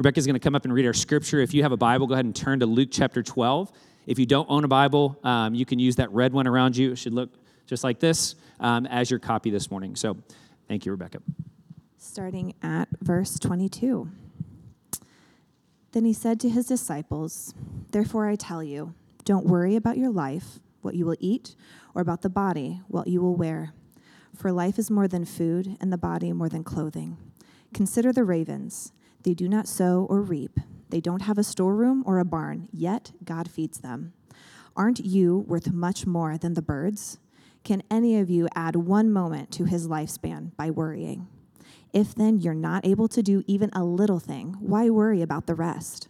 Rebecca's going to come up and read our scripture. If you have a Bible, go ahead and turn to Luke chapter 12. If you don't own a Bible, um, you can use that red one around you. It should look just like this um, as your copy this morning. So thank you, Rebecca. Starting at verse 22. Then he said to his disciples, Therefore I tell you, don't worry about your life, what you will eat, or about the body, what you will wear. For life is more than food, and the body more than clothing. Consider the ravens. They do not sow or reap, they don't have a storeroom or a barn, yet God feeds them. Aren't you worth much more than the birds? Can any of you add one moment to his lifespan by worrying? If then you're not able to do even a little thing, why worry about the rest?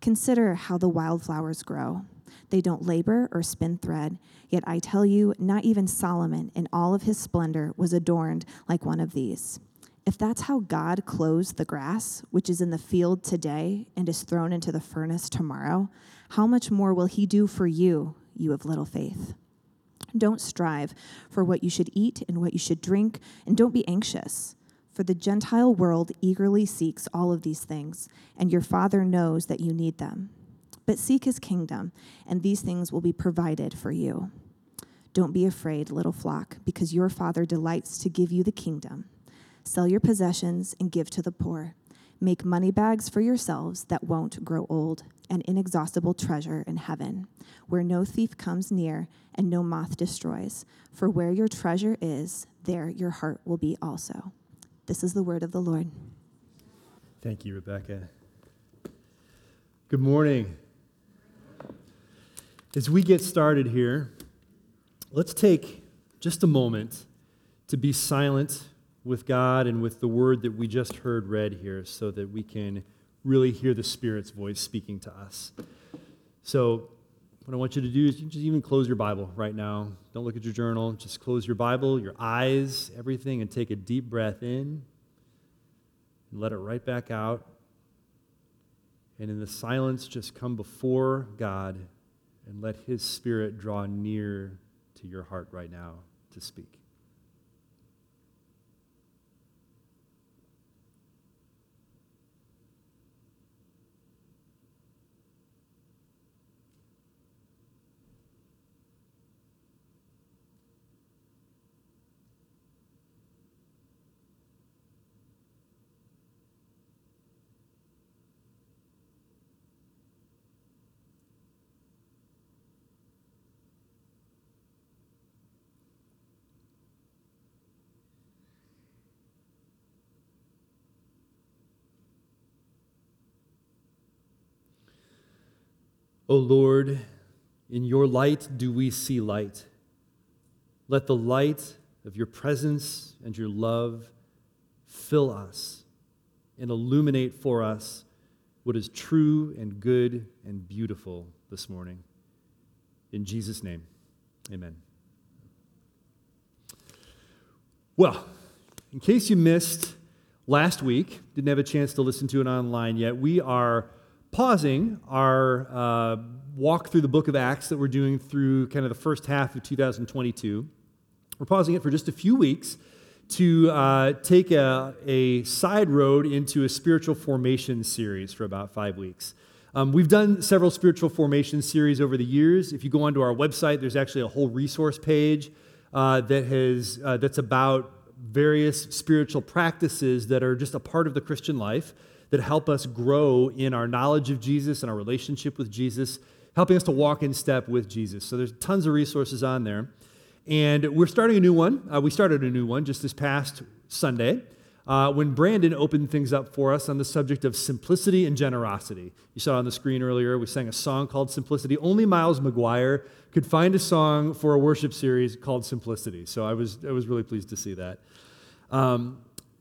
Consider how the wildflowers grow. They don't labor or spin thread, yet I tell you, not even Solomon in all of his splendor was adorned like one of these. If that's how God clothes the grass, which is in the field today and is thrown into the furnace tomorrow, how much more will he do for you, you of little faith? Don't strive for what you should eat and what you should drink, and don't be anxious. For the Gentile world eagerly seeks all of these things, and your Father knows that you need them. But seek his kingdom, and these things will be provided for you. Don't be afraid, little flock, because your Father delights to give you the kingdom. Sell your possessions and give to the poor. Make money bags for yourselves that won't grow old, an inexhaustible treasure in heaven, where no thief comes near and no moth destroys. For where your treasure is, there your heart will be also. This is the word of the Lord. Thank you, Rebecca. Good morning. As we get started here, let's take just a moment to be silent with God and with the word that we just heard read here so that we can really hear the Spirit's voice speaking to us. So, what I want you to do is you just even close your Bible right now. Don't look at your journal. Just close your Bible, your eyes, everything, and take a deep breath in and let it right back out. And in the silence, just come before God and let His Spirit draw near to your heart right now to speak. O Lord, in your light do we see light. Let the light of your presence and your love fill us and illuminate for us what is true and good and beautiful this morning. In Jesus' name, amen. Well, in case you missed last week, didn't have a chance to listen to it online yet, we are pausing our uh, walk through the book of Acts that we're doing through kind of the first half of 2022. We're pausing it for just a few weeks to uh, take a, a side road into a spiritual formation series for about five weeks. Um, we've done several spiritual formation series over the years. If you go onto our website, there's actually a whole resource page uh, that has uh, that's about various spiritual practices that are just a part of the Christian life that help us grow in our knowledge of Jesus and our relationship with Jesus, helping us to walk in step with Jesus. So there's tons of resources on there. And we're starting a new one. Uh, we started a new one just this past Sunday uh, when Brandon opened things up for us on the subject of simplicity and generosity. You saw on the screen earlier, we sang a song called Simplicity. Only Miles McGuire could find a song for a worship series called Simplicity. So I was, I was really pleased to see that. Um,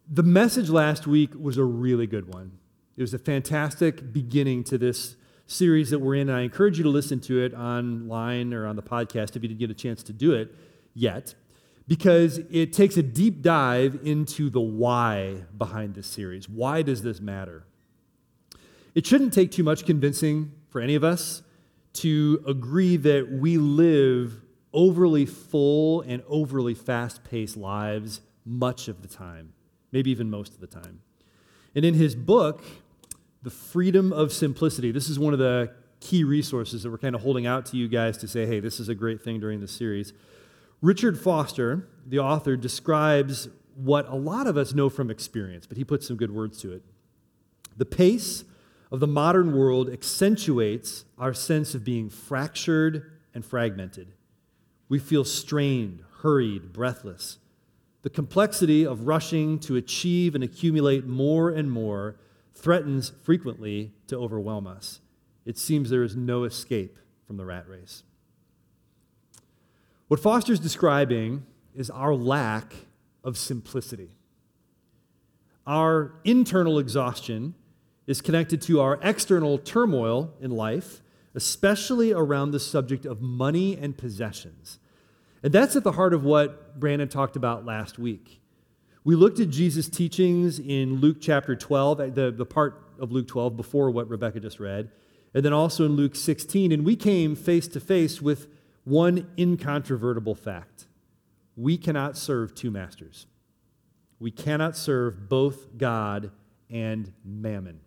the message last week was a really good one. It was a fantastic beginning to this series that we're in, and I encourage you to listen to it online or on the podcast if you didn't get a chance to do it yet, because it takes a deep dive into the why behind this series. Why does this matter? It shouldn't take too much convincing for any of us to agree that we live overly full and overly fast paced lives much of the time, maybe even most of the time. And in his book, The Freedom of Simplicity. This is one of the key resources that we're kind of holding out to you guys to say, hey, this is a great thing during this series. Richard Foster, the author, describes what a lot of us know from experience, but he puts some good words to it. The pace of the modern world accentuates our sense of being fractured and fragmented. We feel strained, hurried, breathless. The complexity of rushing to achieve and accumulate more and more threatens frequently to overwhelm us. It seems there is no escape from the rat race. What Foster's describing is our lack of simplicity. Our internal exhaustion is connected to our external turmoil in life, especially around the subject of money and possessions. And that's at the heart of what Brandon talked about last week. We looked at Jesus' teachings in Luke chapter 12, uh, the, the part of Luke 12 before what Rebecca just read, and then also in Luke 16, and we came face to face with one incontrovertible fact we cannot serve two masters. We cannot serve both God and mammon.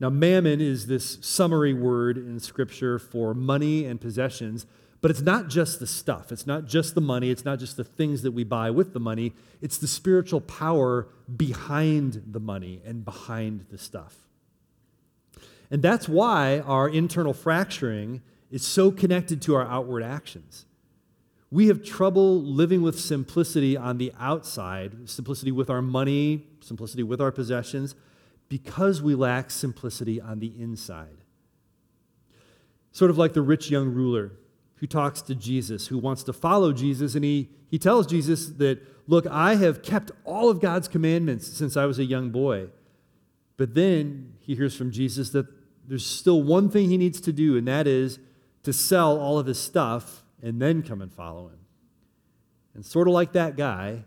Now, mammon is this summary word in Scripture for money and possessions, but it's not just the stuff. It's not just the money. It's not just the things that we buy with the money. It's the spiritual power behind the money and behind the stuff. And that's why our internal fracturing is so connected to our outward actions. We have trouble living with simplicity on the outside, simplicity with our money, simplicity with our possessions because we lack simplicity on the inside. Sort of like the rich young ruler who talks to Jesus, who wants to follow Jesus, and he, he tells Jesus that, Look, I have kept all of God's commandments since I was a young boy. But then he hears from Jesus that there's still one thing he needs to do, and that is to sell all of his stuff and then come and follow him. And sort of like that guy,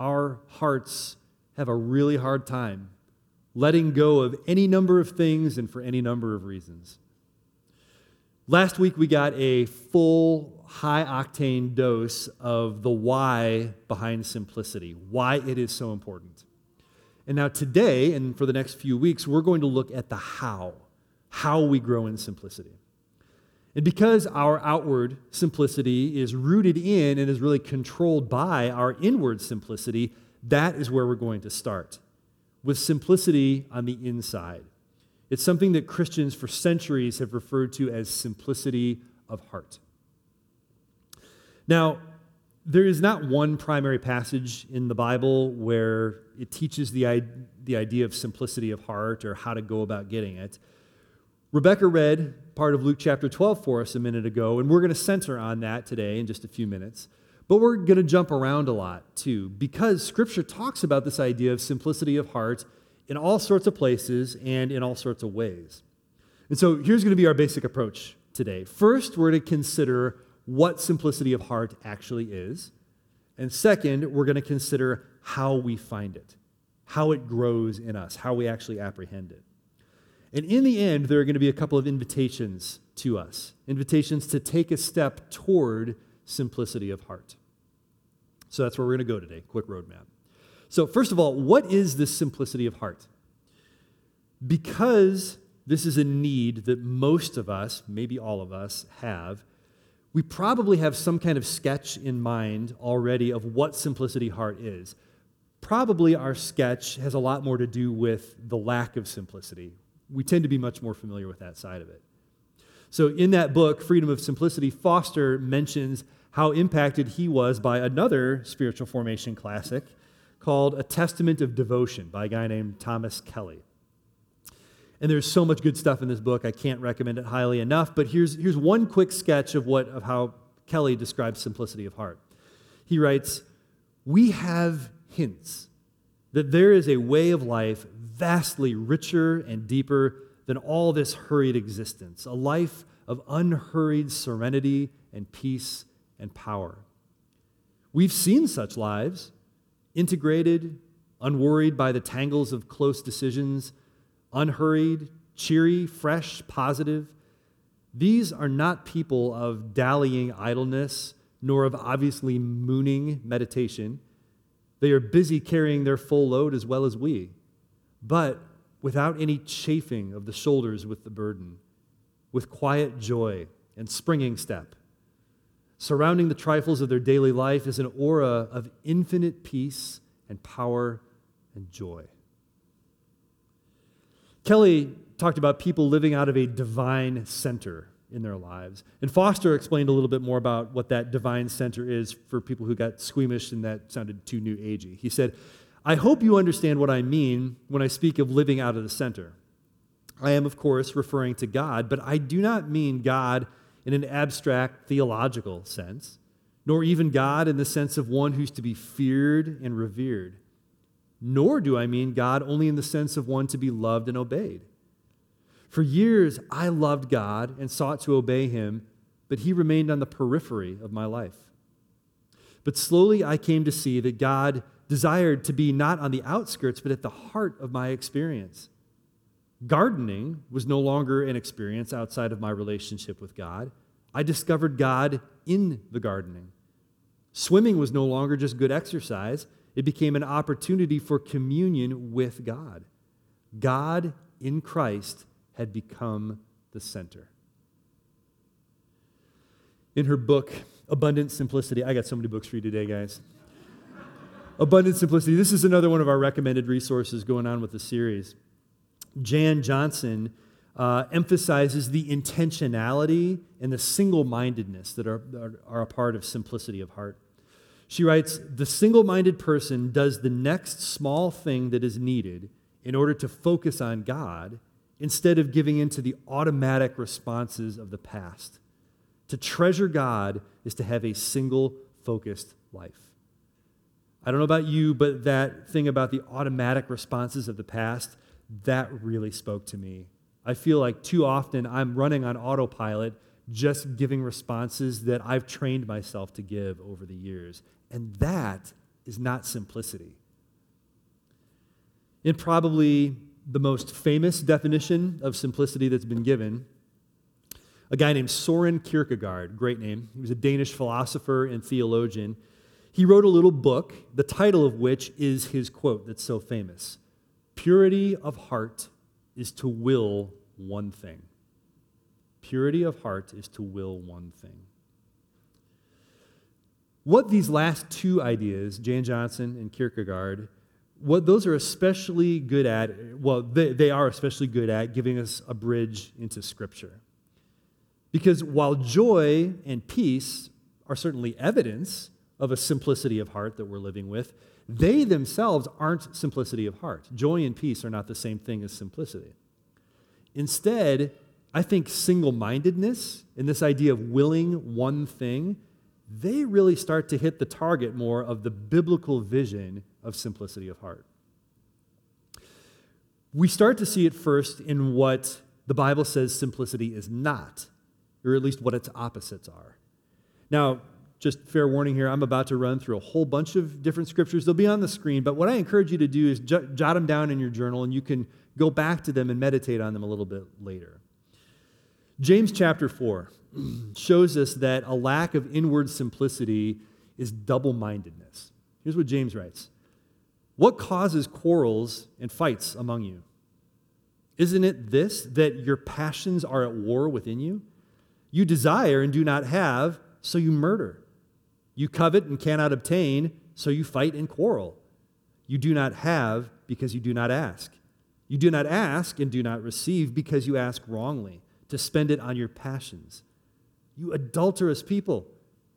our hearts have a really hard time letting go of any number of things and for any number of reasons. Last week, we got a full, high octane dose of the why behind simplicity, why it is so important. And now, today, and for the next few weeks, we're going to look at the how, how we grow in simplicity. And because our outward simplicity is rooted in and is really controlled by our inward simplicity, that is where we're going to start with simplicity on the inside. It's something that Christians for centuries have referred to as simplicity of heart. Now, there is not one primary passage in the Bible where it teaches the, the idea of simplicity of heart or how to go about getting it. Rebecca read part of Luke chapter 12 for us a minute ago, and we're going to center on that today in just a few minutes. But we're going to jump around a lot too, because Scripture talks about this idea of simplicity of heart in all sorts of places and in all sorts of ways. And so here's going to be our basic approach today. First, we're going to consider what simplicity of heart actually is. And second, we're going to consider how we find it, how it grows in us, how we actually apprehend it. And in the end, there are going to be a couple of invitations to us invitations to take a step toward simplicity of heart. So that's where we're going to go today. Quick roadmap. So, first of all, what is this simplicity of heart? Because this is a need that most of us, maybe all of us, have, we probably have some kind of sketch in mind already of what simplicity heart is. Probably our sketch has a lot more to do with the lack of simplicity. We tend to be much more familiar with that side of it. So, in that book, Freedom of Simplicity, Foster mentions how impacted he was by another spiritual formation classic called A Testament of Devotion by a guy named Thomas Kelly. And there's so much good stuff in this book, I can't recommend it highly enough, but here's, here's one quick sketch of, what, of how Kelly describes simplicity of heart. He writes, We have hints that there is a way of life vastly richer and deeper than all this hurried existence, a life of unhurried serenity and peace and power. We've seen such lives, integrated, unworried by the tangles of close decisions, unhurried, cheery, fresh, positive. These are not people of dallying idleness, nor of obviously mooning meditation. They are busy carrying their full load as well as we. But without any chafing of the shoulders with the burden, with quiet joy and springing step. Surrounding the trifles of their daily life is an aura of infinite peace and power and joy. Kelly talked about people living out of a divine center in their lives. And Foster explained a little bit more about what that divine center is for people who got squeamish and that sounded too new agey. He said, I hope you understand what I mean when I speak of living out of the center. I am, of course, referring to God, but I do not mean God in an abstract theological sense, nor even God in the sense of one who's to be feared and revered. Nor do I mean God only in the sense of one to be loved and obeyed. For years, I loved God and sought to obey him, but he remained on the periphery of my life. But slowly, I came to see that God desired to be not on the outskirts, but at the heart of my experience. Gardening was no longer an experience outside of my relationship with God. I discovered God in the gardening. Swimming was no longer just good exercise, it became an opportunity for communion with God. God in Christ had become the center. In her book, Abundant Simplicity, I got so many books for you today, guys. Abundant Simplicity, this is another one of our recommended resources going on with the series. Jan Johnson uh, emphasizes the intentionality and the single mindedness that are, are a part of simplicity of heart. She writes The single minded person does the next small thing that is needed in order to focus on God instead of giving in to the automatic responses of the past. To treasure God is to have a single focused life. I don't know about you, but that thing about the automatic responses of the past, that really spoke to me. I feel like too often I'm running on autopilot, just giving responses that I've trained myself to give over the years. And that is not simplicity. In probably the most famous definition of simplicity that's been given, a guy named Soren Kierkegaard, great name. He was a Danish philosopher and theologian. He wrote a little book, the title of which is his quote that's so famous Purity of heart is to will one thing. Purity of heart is to will one thing. What these last two ideas, Jan Johnson and Kierkegaard, what those are especially good at, well, they, they are especially good at giving us a bridge into Scripture. Because while joy and peace are certainly evidence of a simplicity of heart that we're living with, they themselves aren't simplicity of heart. Joy and peace are not the same thing as simplicity. Instead, I think single mindedness and this idea of willing one thing, they really start to hit the target more of the biblical vision of simplicity of heart. We start to see it first in what the Bible says simplicity is not, or at least what its opposites are. Now, just fair warning here, I'm about to run through a whole bunch of different scriptures. They'll be on the screen, but what I encourage you to do is jot them down in your journal and you can go back to them and meditate on them a little bit later. James chapter 4 shows us that a lack of inward simplicity is double mindedness. Here's what James writes What causes quarrels and fights among you? Isn't it this, that your passions are at war within you? You desire and do not have, so you murder. You covet and cannot obtain, so you fight and quarrel. You do not have because you do not ask. You do not ask and do not receive because you ask wrongly, to spend it on your passions. You adulterous people,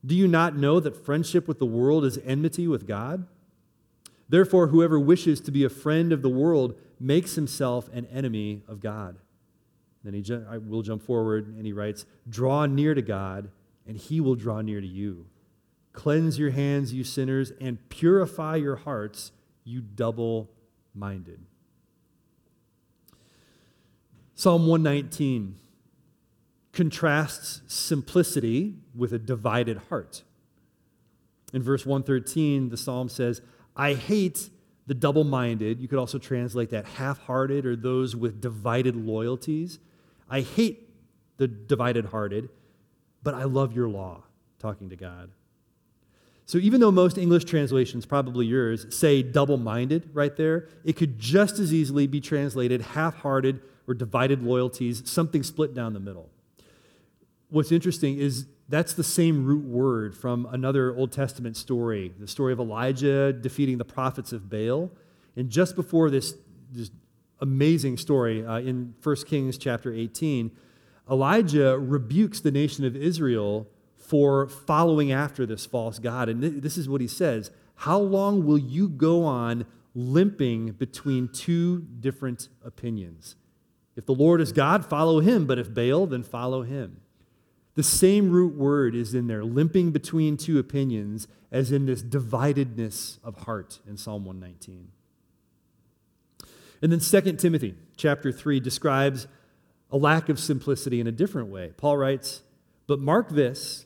do you not know that friendship with the world is enmity with God? Therefore, whoever wishes to be a friend of the world makes himself an enemy of God. Then he I will jump forward and he writes, Draw near to God, and he will draw near to you. Cleanse your hands, you sinners, and purify your hearts, you double minded. Psalm 119 contrasts simplicity with a divided heart. In verse 113, the psalm says, I hate the double minded. You could also translate that half hearted or those with divided loyalties. I hate the divided hearted, but I love your law, talking to God. So even though most English translations, probably yours, say double minded right there, it could just as easily be translated half hearted or divided loyalties, something split down the middle. What's interesting is that's the same root word from another Old Testament story, the story of Elijah defeating the prophets of Baal. And just before this, this amazing story uh, in 1 Kings chapter 18, Elijah rebukes the nation of Israel for following after this false God. And th- this is what he says How long will you go on limping between two different opinions? If the Lord is God, follow him, but if Baal, then follow him. The same root word is in there, limping between two opinions, as in this dividedness of heart in Psalm 119. And then 2 Timothy chapter 3 describes a lack of simplicity in a different way. Paul writes, But mark this,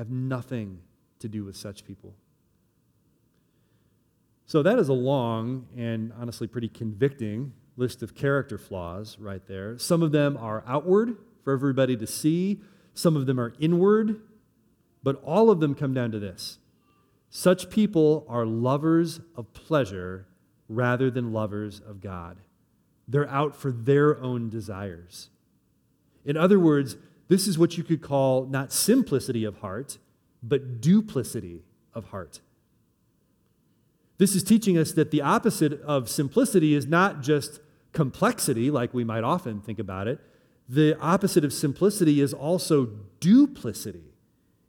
Have nothing to do with such people. So, that is a long and honestly pretty convicting list of character flaws right there. Some of them are outward, for everybody to see. Some of them are inward, but all of them come down to this such people are lovers of pleasure rather than lovers of God. They're out for their own desires. In other words, this is what you could call not simplicity of heart, but duplicity of heart. This is teaching us that the opposite of simplicity is not just complexity, like we might often think about it, the opposite of simplicity is also duplicity.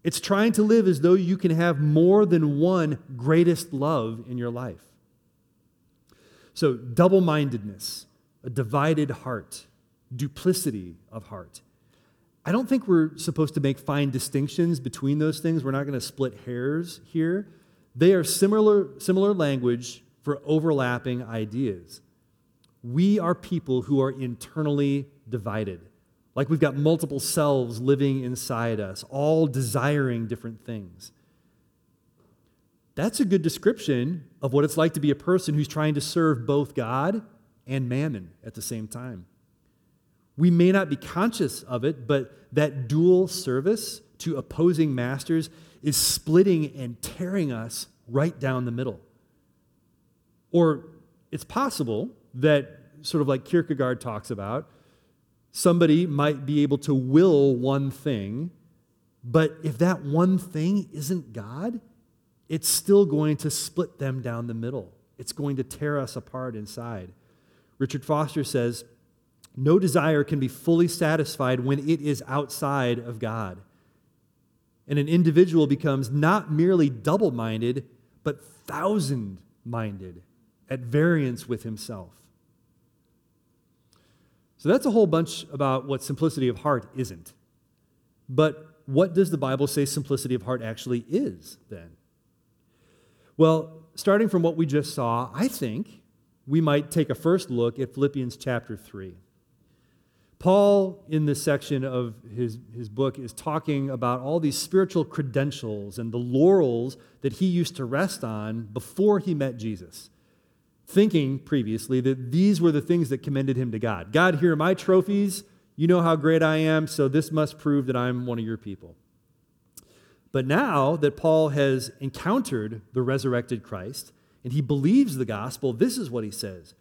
It's trying to live as though you can have more than one greatest love in your life. So, double mindedness, a divided heart, duplicity of heart. I don't think we're supposed to make fine distinctions between those things. We're not going to split hairs here. They are similar, similar language for overlapping ideas. We are people who are internally divided. Like we've got multiple selves living inside us, all desiring different things. That's a good description of what it's like to be a person who's trying to serve both God and mammon at the same time. We may not be conscious of it, but that dual service to opposing masters is splitting and tearing us right down the middle. Or it's possible that, sort of like Kierkegaard talks about, Somebody might be able to will one thing, but if that one thing isn't God, it's still going to split them down the middle. It's going to tear us apart inside. Richard Foster says, No desire can be fully satisfied when it is outside of God. And an individual becomes not merely double minded, but thousand minded, at variance with himself. So that's a whole bunch about what simplicity of heart isn't. But what does the Bible say simplicity of heart actually is then? Well, starting from what we just saw, I think we might take a first look at Philippians chapter 3. Paul, in this section of his, his book, is talking about all these spiritual credentials and the laurels that he used to rest on before he met Jesus thinking previously that these were the things that commended him to God. God, here are my trophies. You know how great I am, so this must prove that I'm one of your people. But now that Paul has encountered the resurrected Christ and he believes the gospel, this is what he says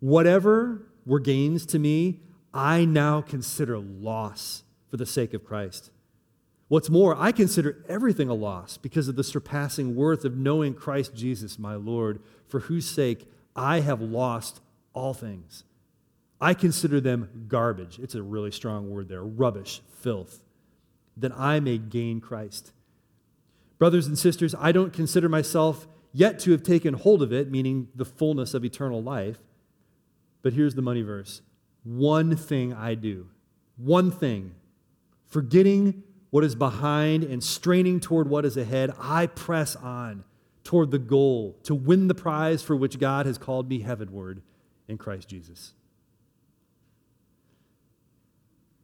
Whatever were gains to me, I now consider loss for the sake of Christ. What's more, I consider everything a loss because of the surpassing worth of knowing Christ Jesus, my Lord, for whose sake I have lost all things. I consider them garbage. It's a really strong word there rubbish, filth, that I may gain Christ. Brothers and sisters, I don't consider myself yet to have taken hold of it, meaning the fullness of eternal life. But here's the money verse one thing I do, one thing, forgetting what is behind and straining toward what is ahead, I press on toward the goal to win the prize for which God has called me heavenward in Christ Jesus.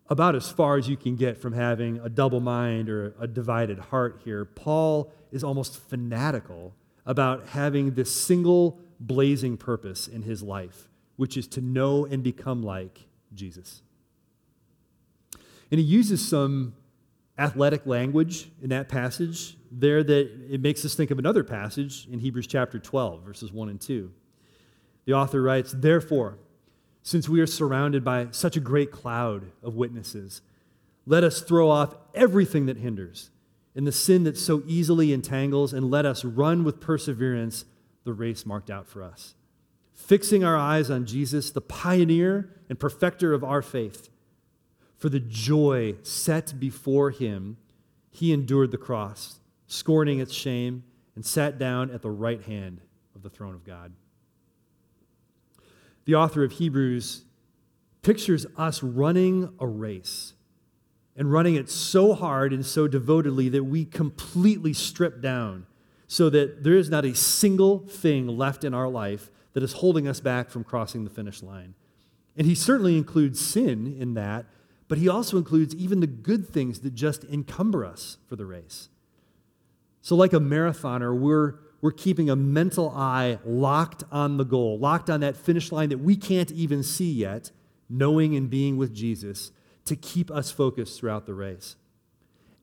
About as far as you can get from having a double mind or a divided heart here, Paul is almost fanatical about having this single blazing purpose in his life, which is to know and become like Jesus. And he uses some athletic language in that passage there that it makes us think of another passage in Hebrews chapter 12, verses 1 and 2. The author writes, Therefore, since we are surrounded by such a great cloud of witnesses, let us throw off everything that hinders and the sin that so easily entangles, and let us run with perseverance the race marked out for us. Fixing our eyes on Jesus, the pioneer and perfecter of our faith. For the joy set before him, he endured the cross, scorning its shame, and sat down at the right hand of the throne of God. The author of Hebrews pictures us running a race and running it so hard and so devotedly that we completely strip down so that there is not a single thing left in our life that is holding us back from crossing the finish line. And he certainly includes sin in that, but he also includes even the good things that just encumber us for the race. So, like a marathoner, we're, we're keeping a mental eye locked on the goal, locked on that finish line that we can't even see yet, knowing and being with Jesus to keep us focused throughout the race.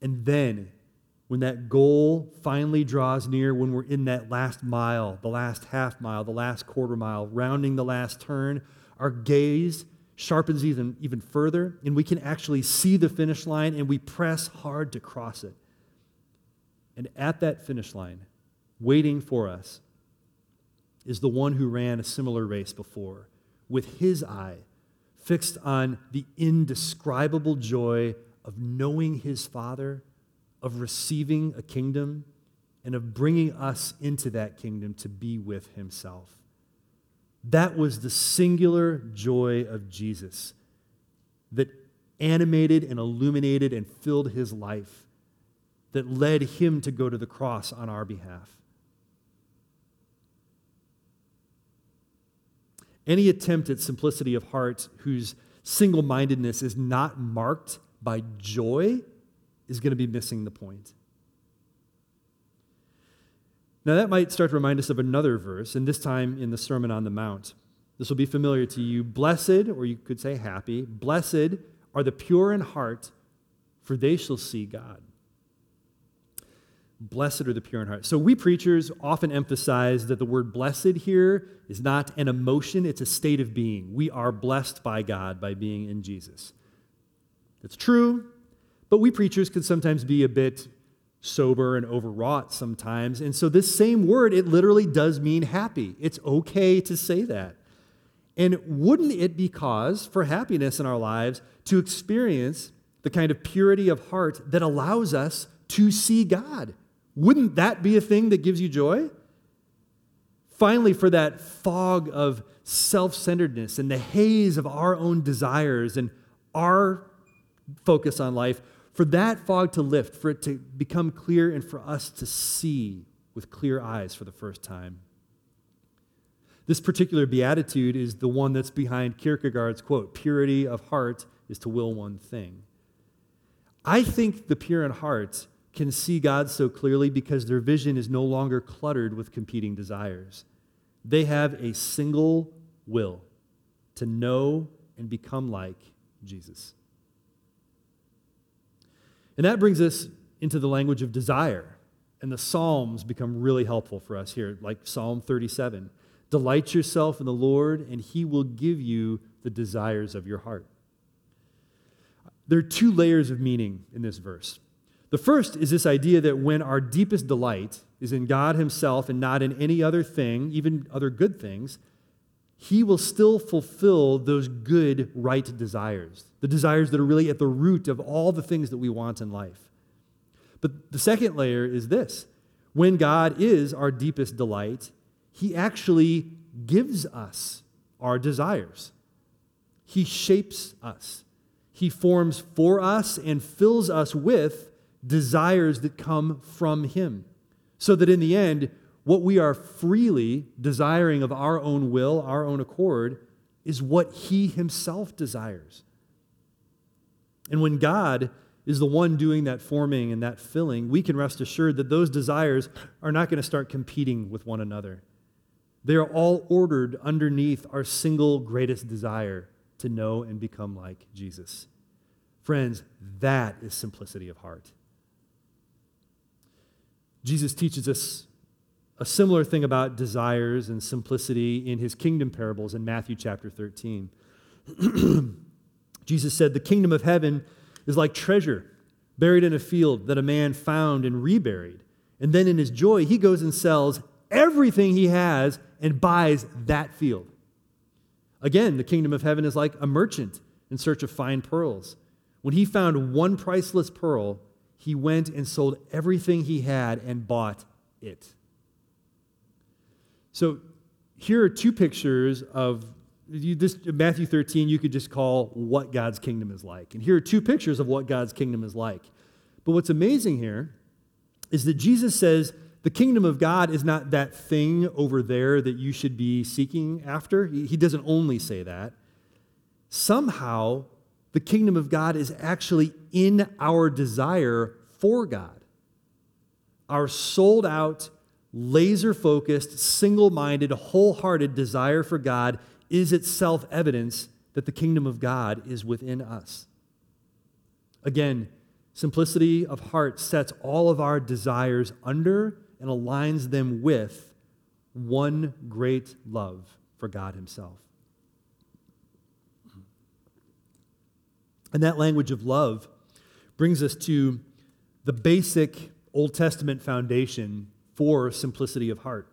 And then, when that goal finally draws near, when we're in that last mile, the last half mile, the last quarter mile, rounding the last turn, our gaze sharpens even, even further, and we can actually see the finish line and we press hard to cross it. And at that finish line, waiting for us, is the one who ran a similar race before, with his eye fixed on the indescribable joy of knowing his Father, of receiving a kingdom, and of bringing us into that kingdom to be with himself. That was the singular joy of Jesus that animated and illuminated and filled his life, that led him to go to the cross on our behalf. Any attempt at simplicity of heart whose single mindedness is not marked by joy is going to be missing the point. Now, that might start to remind us of another verse, and this time in the Sermon on the Mount. This will be familiar to you. Blessed, or you could say happy, blessed are the pure in heart, for they shall see God. Blessed are the pure in heart. So, we preachers often emphasize that the word blessed here is not an emotion, it's a state of being. We are blessed by God by being in Jesus. That's true, but we preachers can sometimes be a bit sober and overwrought sometimes. And so this same word, it literally does mean happy. It's okay to say that. And wouldn't it be cause for happiness in our lives to experience the kind of purity of heart that allows us to see God? Wouldn't that be a thing that gives you joy? Finally, for that fog of self centeredness and the haze of our own desires and our focus on life, for that fog to lift, for it to become clear, and for us to see with clear eyes for the first time. This particular beatitude is the one that's behind Kierkegaard's quote purity of heart is to will one thing. I think the pure in heart can see God so clearly because their vision is no longer cluttered with competing desires. They have a single will to know and become like Jesus. And that brings us into the language of desire. And the Psalms become really helpful for us here, like Psalm 37. Delight yourself in the Lord, and he will give you the desires of your heart. There are two layers of meaning in this verse. The first is this idea that when our deepest delight is in God Himself and not in any other thing, even other good things, He will still fulfill those good, right desires, the desires that are really at the root of all the things that we want in life. But the second layer is this when God is our deepest delight, He actually gives us our desires, He shapes us, He forms for us and fills us with desires that come from Him. So that in the end, what we are freely desiring of our own will, our own accord, is what He Himself desires. And when God is the one doing that forming and that filling, we can rest assured that those desires are not going to start competing with one another. They are all ordered underneath our single greatest desire to know and become like Jesus. Friends, that is simplicity of heart. Jesus teaches us a similar thing about desires and simplicity in his kingdom parables in Matthew chapter 13. Jesus said, The kingdom of heaven is like treasure buried in a field that a man found and reburied. And then in his joy, he goes and sells everything he has and buys that field. Again, the kingdom of heaven is like a merchant in search of fine pearls. When he found one priceless pearl, he went and sold everything he had and bought it. So here are two pictures of this Matthew 13, you could just call what God's kingdom is like. And here are two pictures of what God's kingdom is like. But what's amazing here is that Jesus says the kingdom of God is not that thing over there that you should be seeking after. He doesn't only say that. Somehow, the kingdom of God is actually in our desire for God. Our sold out, laser focused, single minded, wholehearted desire for God is itself evidence that the kingdom of God is within us. Again, simplicity of heart sets all of our desires under and aligns them with one great love for God Himself. And that language of love brings us to the basic Old Testament foundation for simplicity of heart.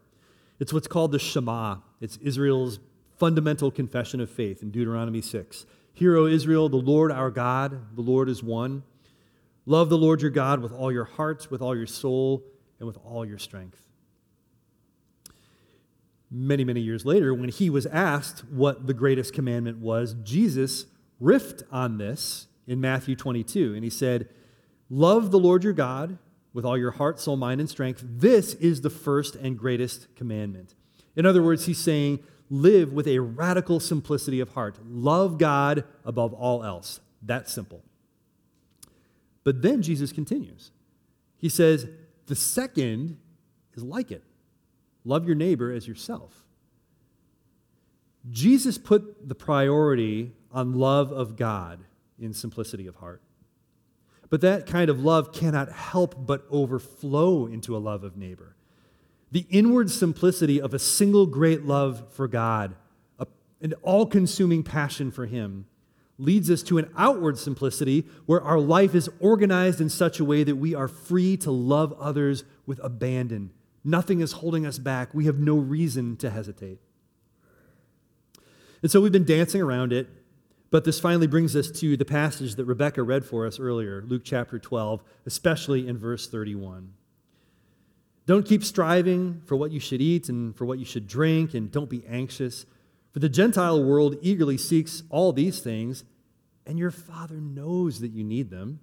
It's what's called the Shema. It's Israel's fundamental confession of faith in Deuteronomy 6. Hear, O Israel, the Lord our God, the Lord is one. Love the Lord your God with all your heart, with all your soul, and with all your strength. Many, many years later, when he was asked what the greatest commandment was, Jesus riffed on this in Matthew 22. And he said, Love the Lord your God with all your heart, soul, mind, and strength. This is the first and greatest commandment. In other words, he's saying, live with a radical simplicity of heart. Love God above all else. That simple. But then Jesus continues. He says, the second is like it love your neighbor as yourself. Jesus put the priority on love of God in simplicity of heart. But that kind of love cannot help but overflow into a love of neighbor the inward simplicity of a single great love for God, a, an all consuming passion for Him, leads us to an outward simplicity where our life is organized in such a way that we are free to love others with abandon. Nothing is holding us back. We have no reason to hesitate. And so we've been dancing around it, but this finally brings us to the passage that Rebecca read for us earlier, Luke chapter 12, especially in verse 31. Don't keep striving for what you should eat and for what you should drink, and don't be anxious. For the Gentile world eagerly seeks all these things, and your Father knows that you need them.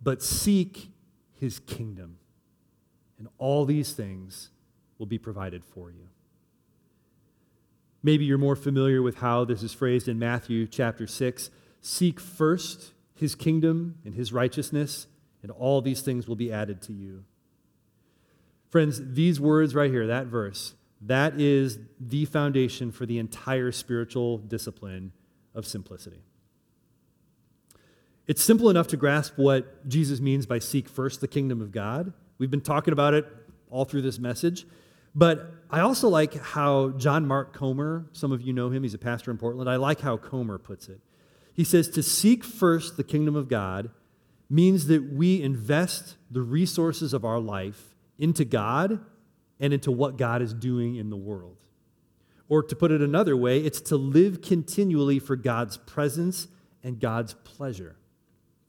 But seek his kingdom, and all these things will be provided for you. Maybe you're more familiar with how this is phrased in Matthew chapter 6. Seek first his kingdom and his righteousness, and all these things will be added to you. Friends, these words right here, that verse, that is the foundation for the entire spiritual discipline of simplicity. It's simple enough to grasp what Jesus means by seek first the kingdom of God. We've been talking about it all through this message. But I also like how John Mark Comer, some of you know him, he's a pastor in Portland. I like how Comer puts it. He says, To seek first the kingdom of God means that we invest the resources of our life into God and into what God is doing in the world. Or to put it another way, it's to live continually for God's presence and God's pleasure.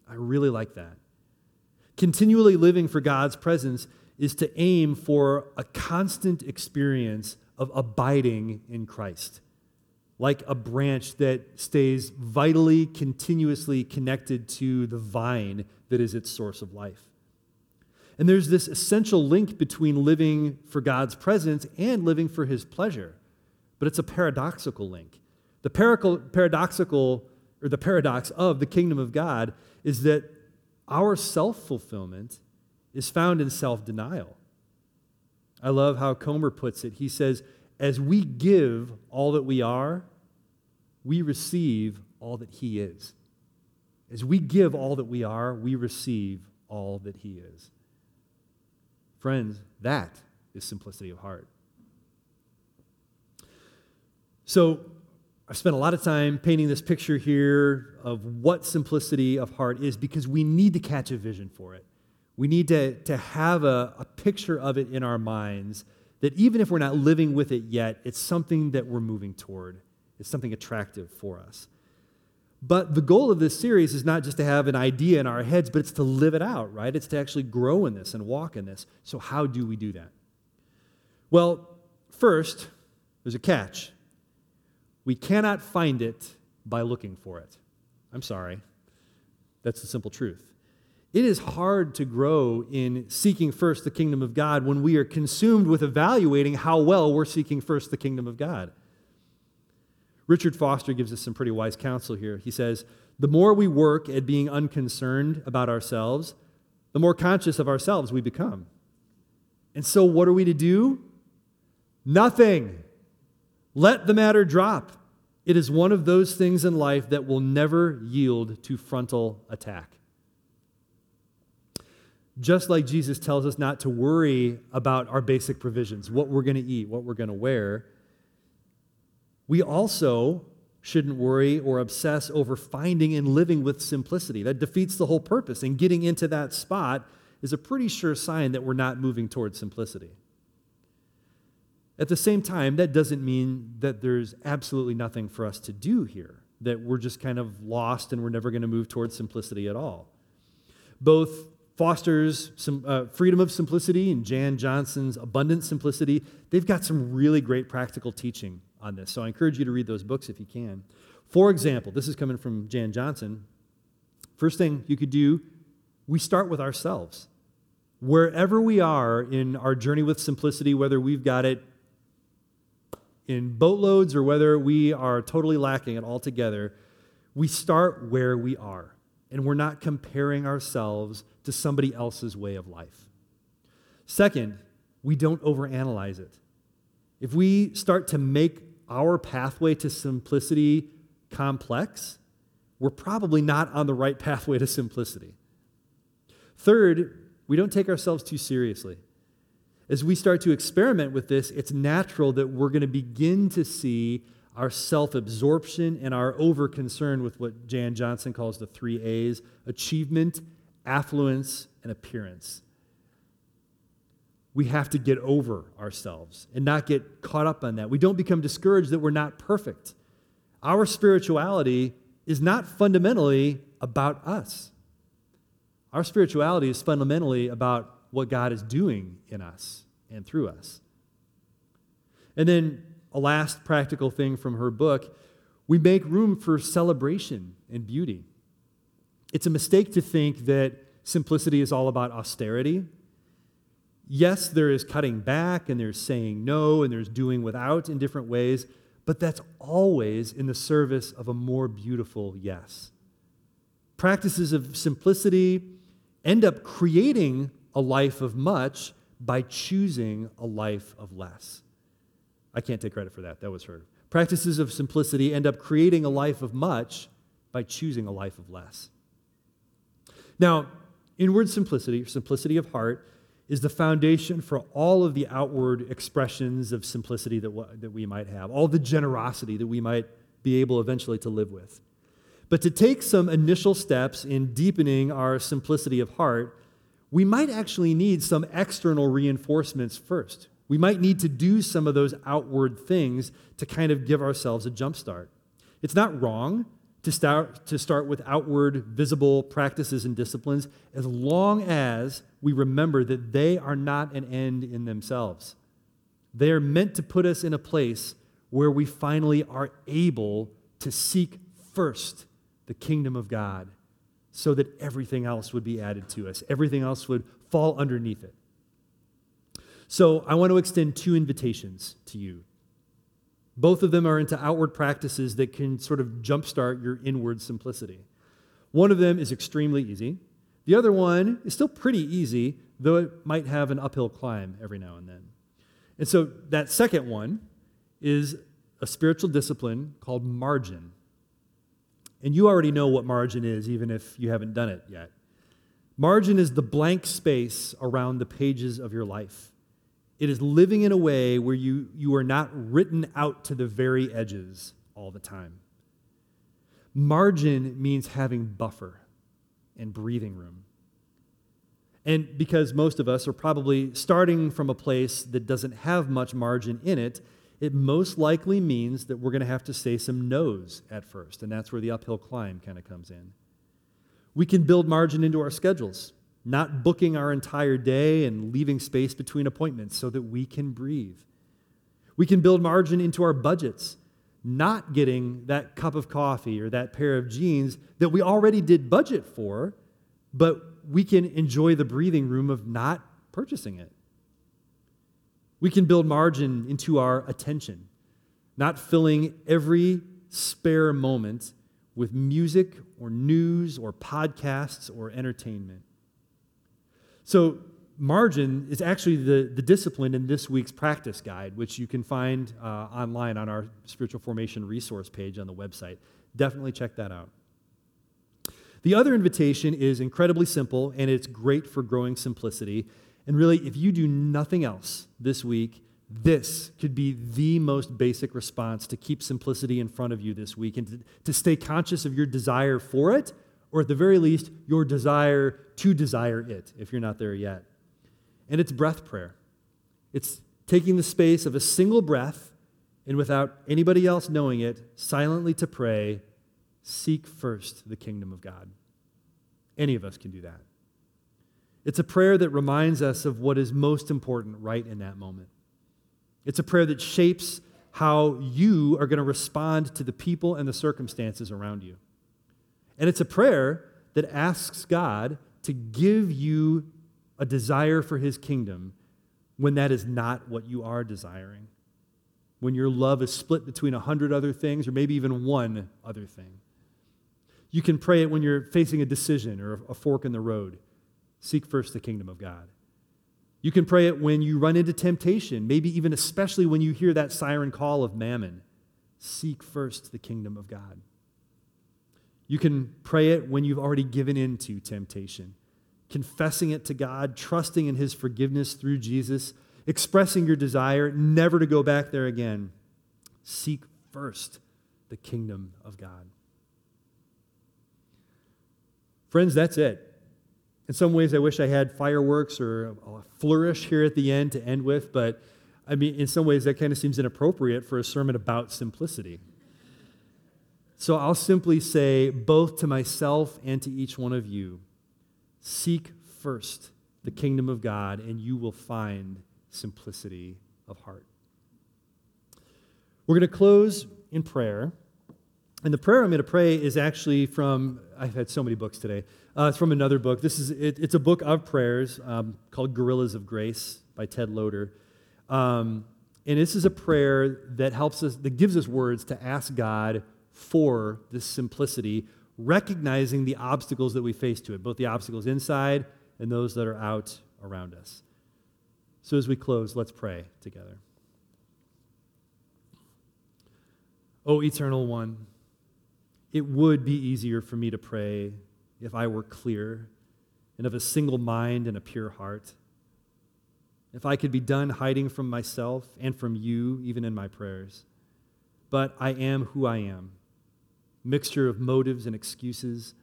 I really like that. Continually living for God's presence is to aim for a constant experience of abiding in Christ. like a branch that stays vitally, continuously connected to the vine that is its source of life. And there's this essential link between living for God's presence and living for his pleasure. But it's a paradoxical link. The paradoxical, or the paradox of the kingdom of God is that our self fulfillment is found in self denial. I love how Comer puts it. He says, As we give all that we are, we receive all that He is. As we give all that we are, we receive all that He is. Friends, that is simplicity of heart. So, I've spent a lot of time painting this picture here of what simplicity of heart is because we need to catch a vision for it. We need to, to have a, a picture of it in our minds that even if we're not living with it yet, it's something that we're moving toward. It's something attractive for us. But the goal of this series is not just to have an idea in our heads, but it's to live it out, right? It's to actually grow in this and walk in this. So, how do we do that? Well, first, there's a catch. We cannot find it by looking for it. I'm sorry. That's the simple truth. It is hard to grow in seeking first the kingdom of God when we are consumed with evaluating how well we're seeking first the kingdom of God. Richard Foster gives us some pretty wise counsel here. He says, The more we work at being unconcerned about ourselves, the more conscious of ourselves we become. And so, what are we to do? Nothing. Let the matter drop. It is one of those things in life that will never yield to frontal attack. Just like Jesus tells us not to worry about our basic provisions, what we're going to eat, what we're going to wear, we also shouldn't worry or obsess over finding and living with simplicity. That defeats the whole purpose. And getting into that spot is a pretty sure sign that we're not moving towards simplicity. At the same time, that doesn't mean that there's absolutely nothing for us to do here, that we're just kind of lost and we're never going to move towards simplicity at all. Both Foster's some, uh, Freedom of Simplicity and Jan Johnson's Abundant Simplicity, they've got some really great practical teaching on this. So I encourage you to read those books if you can. For example, this is coming from Jan Johnson. First thing you could do, we start with ourselves. Wherever we are in our journey with simplicity, whether we've got it in boatloads or whether we are totally lacking it altogether, we start where we are. And we're not comparing ourselves to somebody else's way of life. Second, we don't overanalyze it. If we start to make our pathway to simplicity complex, we're probably not on the right pathway to simplicity. Third, we don't take ourselves too seriously. As we start to experiment with this, it's natural that we're going to begin to see our self absorption and our over concern with what Jan Johnson calls the three A's achievement, affluence, and appearance we have to get over ourselves and not get caught up on that. We don't become discouraged that we're not perfect. Our spirituality is not fundamentally about us. Our spirituality is fundamentally about what God is doing in us and through us. And then a last practical thing from her book we make room for celebration and beauty. It's a mistake to think that simplicity is all about austerity Yes, there is cutting back and there's saying no and there's doing without in different ways, but that's always in the service of a more beautiful yes. Practices of simplicity end up creating a life of much by choosing a life of less. I can't take credit for that. That was her. Practices of simplicity end up creating a life of much by choosing a life of less. Now, inward simplicity, simplicity of heart, is the foundation for all of the outward expressions of simplicity that, w- that we might have, all the generosity that we might be able eventually to live with. But to take some initial steps in deepening our simplicity of heart, we might actually need some external reinforcements first. We might need to do some of those outward things to kind of give ourselves a jump start. It's not wrong to start, to start with outward, visible practices and disciplines as long as we remember that they are not an end in themselves. They are meant to put us in a place where we finally are able to seek first the kingdom of God so that everything else would be added to us, everything else would fall underneath it. So I want to extend two invitations to you. Both of them are into outward practices that can sort of jumpstart your inward simplicity. One of them is extremely easy. The other one is still pretty easy, though it might have an uphill climb every now and then. And so that second one is a spiritual discipline called margin. And you already know what margin is, even if you haven't done it yet. Margin is the blank space around the pages of your life. It is living in a way where you, you are not written out to the very edges all the time. Margin means having buffer and breathing room. And because most of us are probably starting from a place that doesn't have much margin in it, it most likely means that we're going to have to say some no's at first. And that's where the uphill climb kind of comes in. We can build margin into our schedules not booking our entire day and leaving space between appointments so that we can breathe. We can build margin into our budgets, not getting that cup of coffee or that pair of jeans that we already did budget for, but we can enjoy the breathing room of not purchasing it. We can build margin into our attention, not filling every spare moment with music or news or podcasts or entertainment. So, margin is actually the, the discipline in this week's practice guide, which you can find uh, online on our spiritual formation resource page on the website. Definitely check that out. The other invitation is incredibly simple, and it's great for growing simplicity. And really, if you do nothing else this week, this could be the most basic response to keep simplicity in front of you this week and to, to stay conscious of your desire for it or at the very least, your desire to desire it, if you're not there yet. And it's breath prayer. It's taking the space of a single breath and without anybody else knowing it, silently to pray, seek first the kingdom of God. Any of us can do that. It's a prayer that reminds us of what is most important right in that moment. It's a prayer that shapes how you are going to respond to the people and the circumstances around you. And it's a prayer that asks God to give you a desire for his kingdom when that is not what you are desiring. When your love is split between a hundred other things or maybe even one other thing. You can pray it when you're facing a decision or a fork in the road. Seek first the kingdom of God. You can pray it when you run into temptation, maybe even especially when you hear that siren call of mammon. Seek first the kingdom of God. You can pray it when you've already given in to temptation, confessing it to God, trusting in His forgiveness through Jesus, expressing your desire never to go back there again. Seek first the kingdom of God. Friends, that's it. In some ways, I wish I had fireworks or a flourish here at the end to end with, but I mean, in some ways, that kind of seems inappropriate for a sermon about simplicity. So I'll simply say, both to myself and to each one of you, seek first the kingdom of God, and you will find simplicity of heart. We're going to close in prayer. And the prayer I'm going to pray is actually from, I've had so many books today. Uh, it's from another book. This is, it, it's a book of prayers um, called Guerrillas of Grace by Ted Loder. Um, and this is a prayer that helps us, that gives us words to ask God for this simplicity, recognizing the obstacles that we face to it, both the obstacles inside and those that are out around us. So as we close, let's pray together. O eternal one, it would be easier for me to pray if I were clear and of a single mind and a pure heart. If I could be done hiding from myself and from you, even in my prayers. But I am who I am mixture of motives and excuses,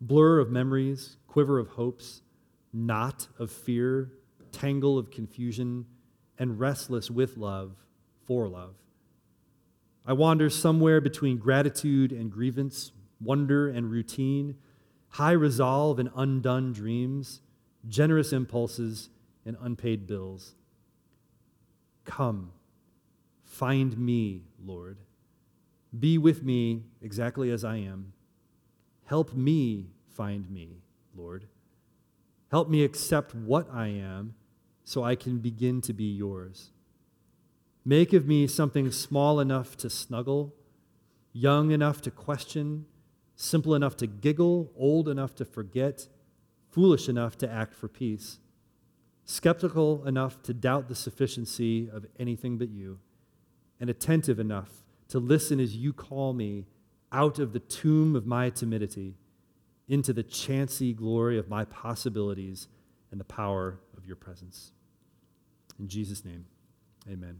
blur of memories, quiver of hopes, knot of fear, tangle of confusion, and restless with love for love. I wander somewhere between gratitude and grievance, wonder and routine, high resolve and undone dreams, generous impulses and unpaid bills. Come, Find me, Lord. Be with me exactly as I am. Help me find me, Lord. Help me accept what I am so I can begin to be yours. Make of me something small enough to snuggle, young enough to question, simple enough to giggle, old enough to forget, foolish enough to act for peace, skeptical enough to doubt the sufficiency of anything but you, and attentive enough to listen as you call me out of the tomb of my timidity into the chancy glory of my possibilities and the power of your presence. In Jesus' name, amen.